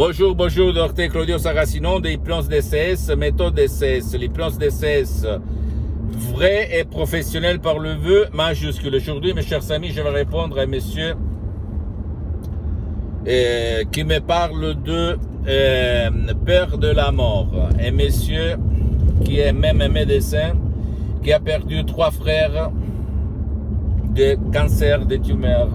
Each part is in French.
Bonjour, bonjour, docteur Claudio Saracino de l'hypnose DCS, méthode DCS, l'hypnose DCS vrai et professionnel par le vœu majuscule. Aujourd'hui, mes chers amis, je vais répondre à monsieur euh, qui me parle de euh, peur de la mort. Un monsieur qui est même un médecin qui a perdu trois frères de cancer, de tumeurs.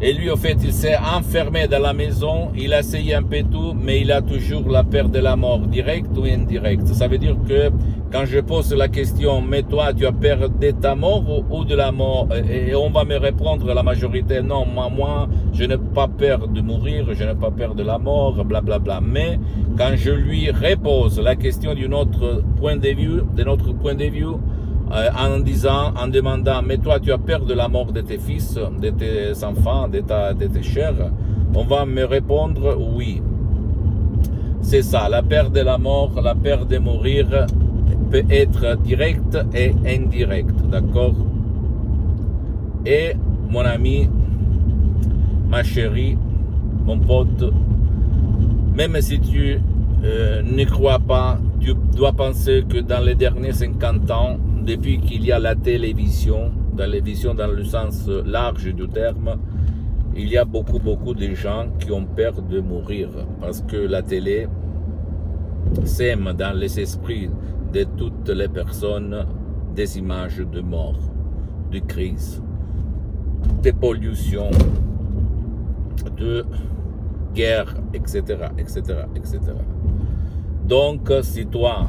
Et lui, au fait, il s'est enfermé dans la maison, il a essayé un peu tout, mais il a toujours la peur de la mort, directe ou indirecte. Ça veut dire que quand je pose la question, mais toi, tu as peur de ta mort ou de la mort? Et on va me répondre, la majorité, non, moi, moi je n'ai pas peur de mourir, je n'ai pas peur de la mort, blablabla. Bla, bla. Mais quand je lui repose la question d'un autre point de vue, de notre point de vue, euh, en disant, en demandant, mais toi tu as peur de la mort de tes fils, de tes enfants, de, ta, de tes chers, on va me répondre oui. C'est ça, la peur de la mort, la peur de mourir peut être directe et indirecte, d'accord? Et mon ami, ma chérie, mon pote, même si tu euh, ne crois pas, tu dois penser que dans les derniers 50 ans, depuis qu'il y a la télévision, télévision dans le sens large du terme, il y a beaucoup, beaucoup de gens qui ont peur de mourir parce que la télé sème dans les esprits de toutes les personnes des images de mort, de crise, de pollution, de guerre, etc., etc., etc. Donc, si toi,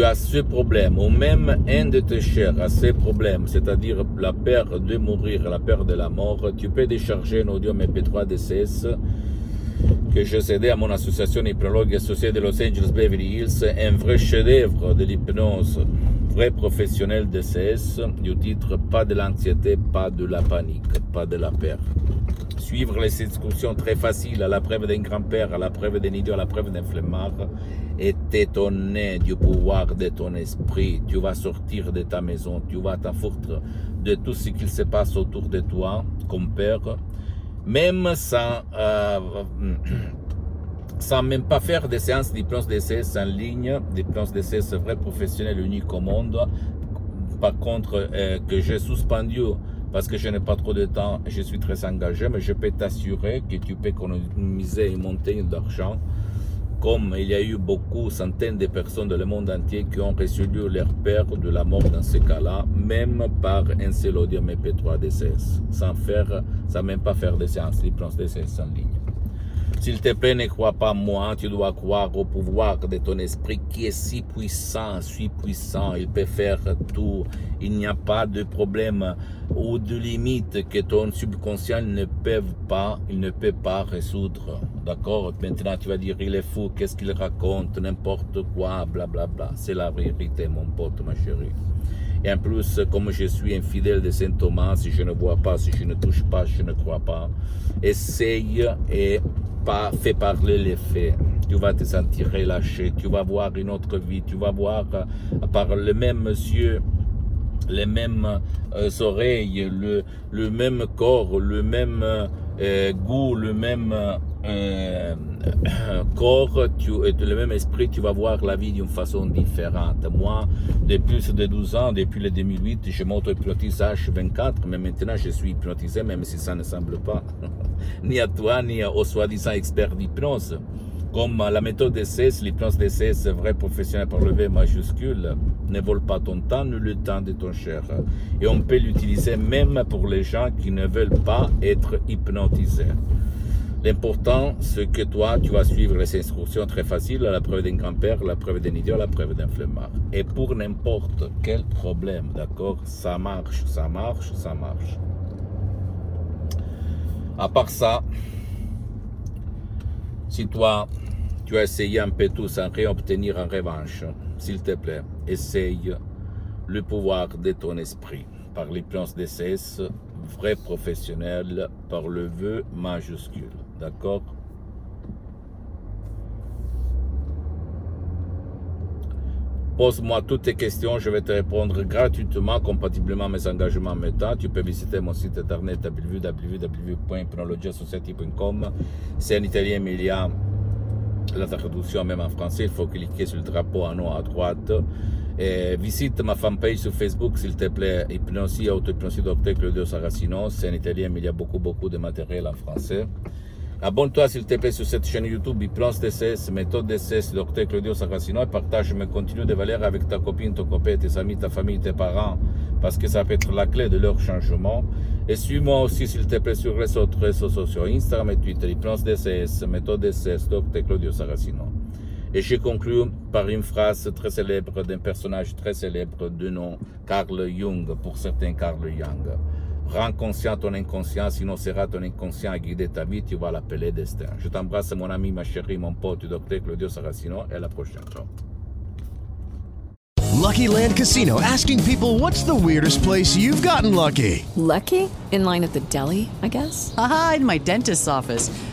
tu as ce problème, ou même un de tes chers a ce problème, c'est-à-dire la peur de mourir, la peur de la mort, tu peux décharger un audio MP3 DCS que j'ai cédé à mon association hypnologue associée de Los Angeles Beverly Hills, un vrai chef-d'œuvre de l'hypnose, vrai professionnel DCS, du titre Pas de l'anxiété, pas de la panique, pas de la peur suivre les instructions très faciles à la preuve d'un grand-père, à la preuve d'un idiot, à la preuve d'un flemmard, et t'étonner du pouvoir de ton esprit. Tu vas sortir de ta maison, tu vas t'en de tout ce qu'il se passe autour de toi comme père, même sans, euh, sans même pas faire des séances d'hypnose DCS en ligne, d'hypnose DCS vrai professionnel unique au monde. Par contre, euh, que j'ai suspendu parce que je n'ai pas trop de temps, je suis très engagé, mais je peux t'assurer que tu peux économiser une montagne d'argent, comme il y a eu beaucoup, centaines de personnes dans le monde entier qui ont résolu leur peur de la mort dans ce cas-là, même par un seul audio MP3 DCS, sans faire, sans même pas faire des séances d'hypnose DCS en ligne. S'il te plaît, ne crois pas moi, tu dois croire au pouvoir de ton esprit qui est si puissant, si puissant, il peut faire tout. Il n'y a pas de problème ou de limite que ton subconscient ne peut pas, il ne peut pas résoudre. D'accord? Maintenant, tu vas dire, il est fou, qu'est-ce qu'il raconte, n'importe quoi, blablabla. Bla, bla. C'est la vérité, mon pote, ma chérie. Et en plus, comme je suis infidèle de Saint Thomas, si je ne vois pas, si je ne touche pas, je ne crois pas. Essaye et pas, fais parler les faits. Tu vas te sentir relâché, tu vas voir une autre vie, tu vas voir euh, par le même monsieur les mêmes euh, oreilles, le, le, même corps, le même euh, goût, le même corps, tu, le même esprit, tu vas voir la vie d'une façon différente. Moi, depuis plus de 12 ans, depuis le 2008, je m'auto-hypnotise H24, mais maintenant je suis hypnotisé, même si ça ne semble pas, ni à toi, ni aux soi-disant experts d'hypnose. Comme la méthode DCS, l'hypnose DCS, vrai professionnel par le V majuscule, ne vole pas ton temps ni le temps de ton cher. Et on peut l'utiliser même pour les gens qui ne veulent pas être hypnotisés. L'important, c'est que toi, tu vas suivre les instructions très faciles, la preuve d'un grand-père, la preuve d'un idiot, la preuve d'un flemmard. Et pour n'importe quel problème, d'accord Ça marche, ça marche, ça marche. À part ça, si toi, tu as essayé un peu tout sans rien obtenir en revanche, s'il te plaît, essaye le pouvoir de ton esprit par l'hypnose DCS, vrai professionnel, par le vœu majuscule. D'accord Pose-moi toutes tes questions, je vais te répondre gratuitement, compatiblement à mes engagements. Tu peux visiter mon site internet www.hypnologiasociety.com. C'est en italien, mais il y a la traduction même en français. Il faut cliquer sur le drapeau en haut à droite. Visite ma fanpage sur Facebook, s'il te plaît, Hypnosie, Auto-Hypnosie Docteur Claudio Saracino. C'est en italien, mais il y a beaucoup, beaucoup de matériel en français. Abonne-toi s'il te plaît sur cette chaîne YouTube Hypnose DCS, méthode DCS, docteur Claudio Saracino et partage mes contenus de valeur avec ta copine, ton copain, tes amis, ta famille, tes parents parce que ça peut être la clé de leur changement. Et suis-moi aussi s'il te plaît sur les autres réseaux sociaux, Instagram et Twitter, Hypnose DCS, méthode DCS, docteur Claudio Saracino. Et je conclue par une phrase très célèbre d'un personnage très célèbre de nom Carl Jung, pour certains Carl Jung. Rends conscient ton inconscient, sinon sera ton inconscient à guider ta vie, tu vas l'appeler destin. Je t'embrasse, mon ami, ma chérie, mon pote, docteur Claudio Saracino, et à la prochaine. Ciao. Lucky Land Casino asking people what's the weirdest place you've gotten lucky? Lucky? In line at the deli, I guess? Aha, in my dentist's office.